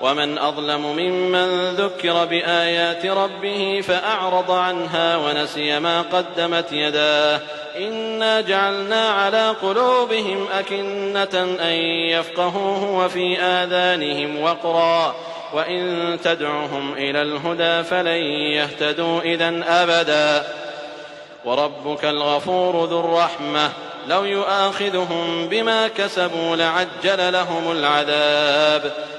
ومن أظلم ممن ذكر بآيات ربه فأعرض عنها ونسي ما قدمت يداه. إنا جعلنا على قلوبهم أكنة أن يفقهوه وفي آذانهم وقرا. وإن تدعهم إلى الهدى فلن يهتدوا إذا أبدا. وربك الغفور ذو الرحمة. لو يؤاخذهم بما كسبوا لعجل لهم العذاب.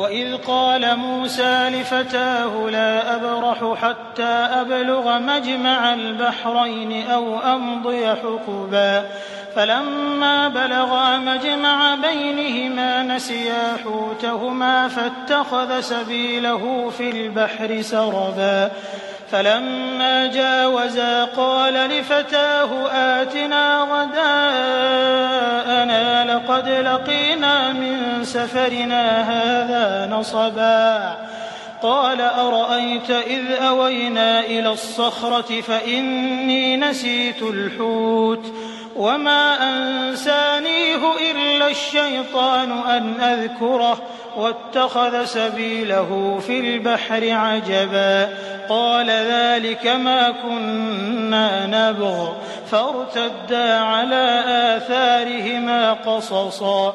وإذ قال موسى لفتاه لا أبرح حتى أبلغ مجمع البحرين أو أمضي حقبا. فلما بلغا مجمع بينهما نسيا حوتهما فاتخذ سبيله في البحر سربا. فلما جاوزا قال لفتاه آتنا غداءنا لقد لقينا من سفرنا هذا نصبا. قال أرأيت إذ أوينا إلى الصخرة فإني نسيت الحوت وما أنسانيه إلا الشيطان أن أذكره واتخذ سبيله في البحر عجبا قال ذلك ما كنا نبغ فارتدا على آثارهما قصصا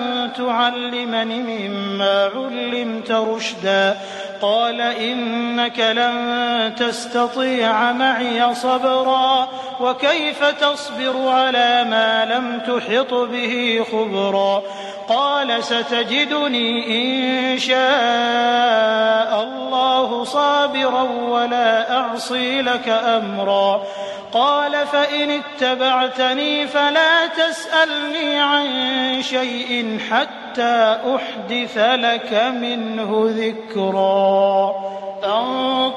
تعلمني مما علمت رشدا. قال إنك لن تستطيع معي صبرا. وكيف تصبر على ما لم تحط به خبرا؟ قال ستجدني إن شاء الله صابرا ولا أعصي لك أمرا. قال فإن اتبعتني فلا تسألني عن شيء حتى أحدث لك منه ذكرا.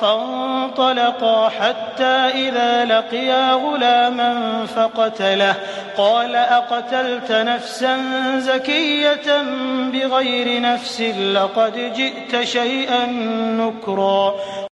فانطلقا حتى إذا لقيا غلاما فقتله. قال أقتلت نفسا زكية بغير نفس لقد جئت شيئا نكرا.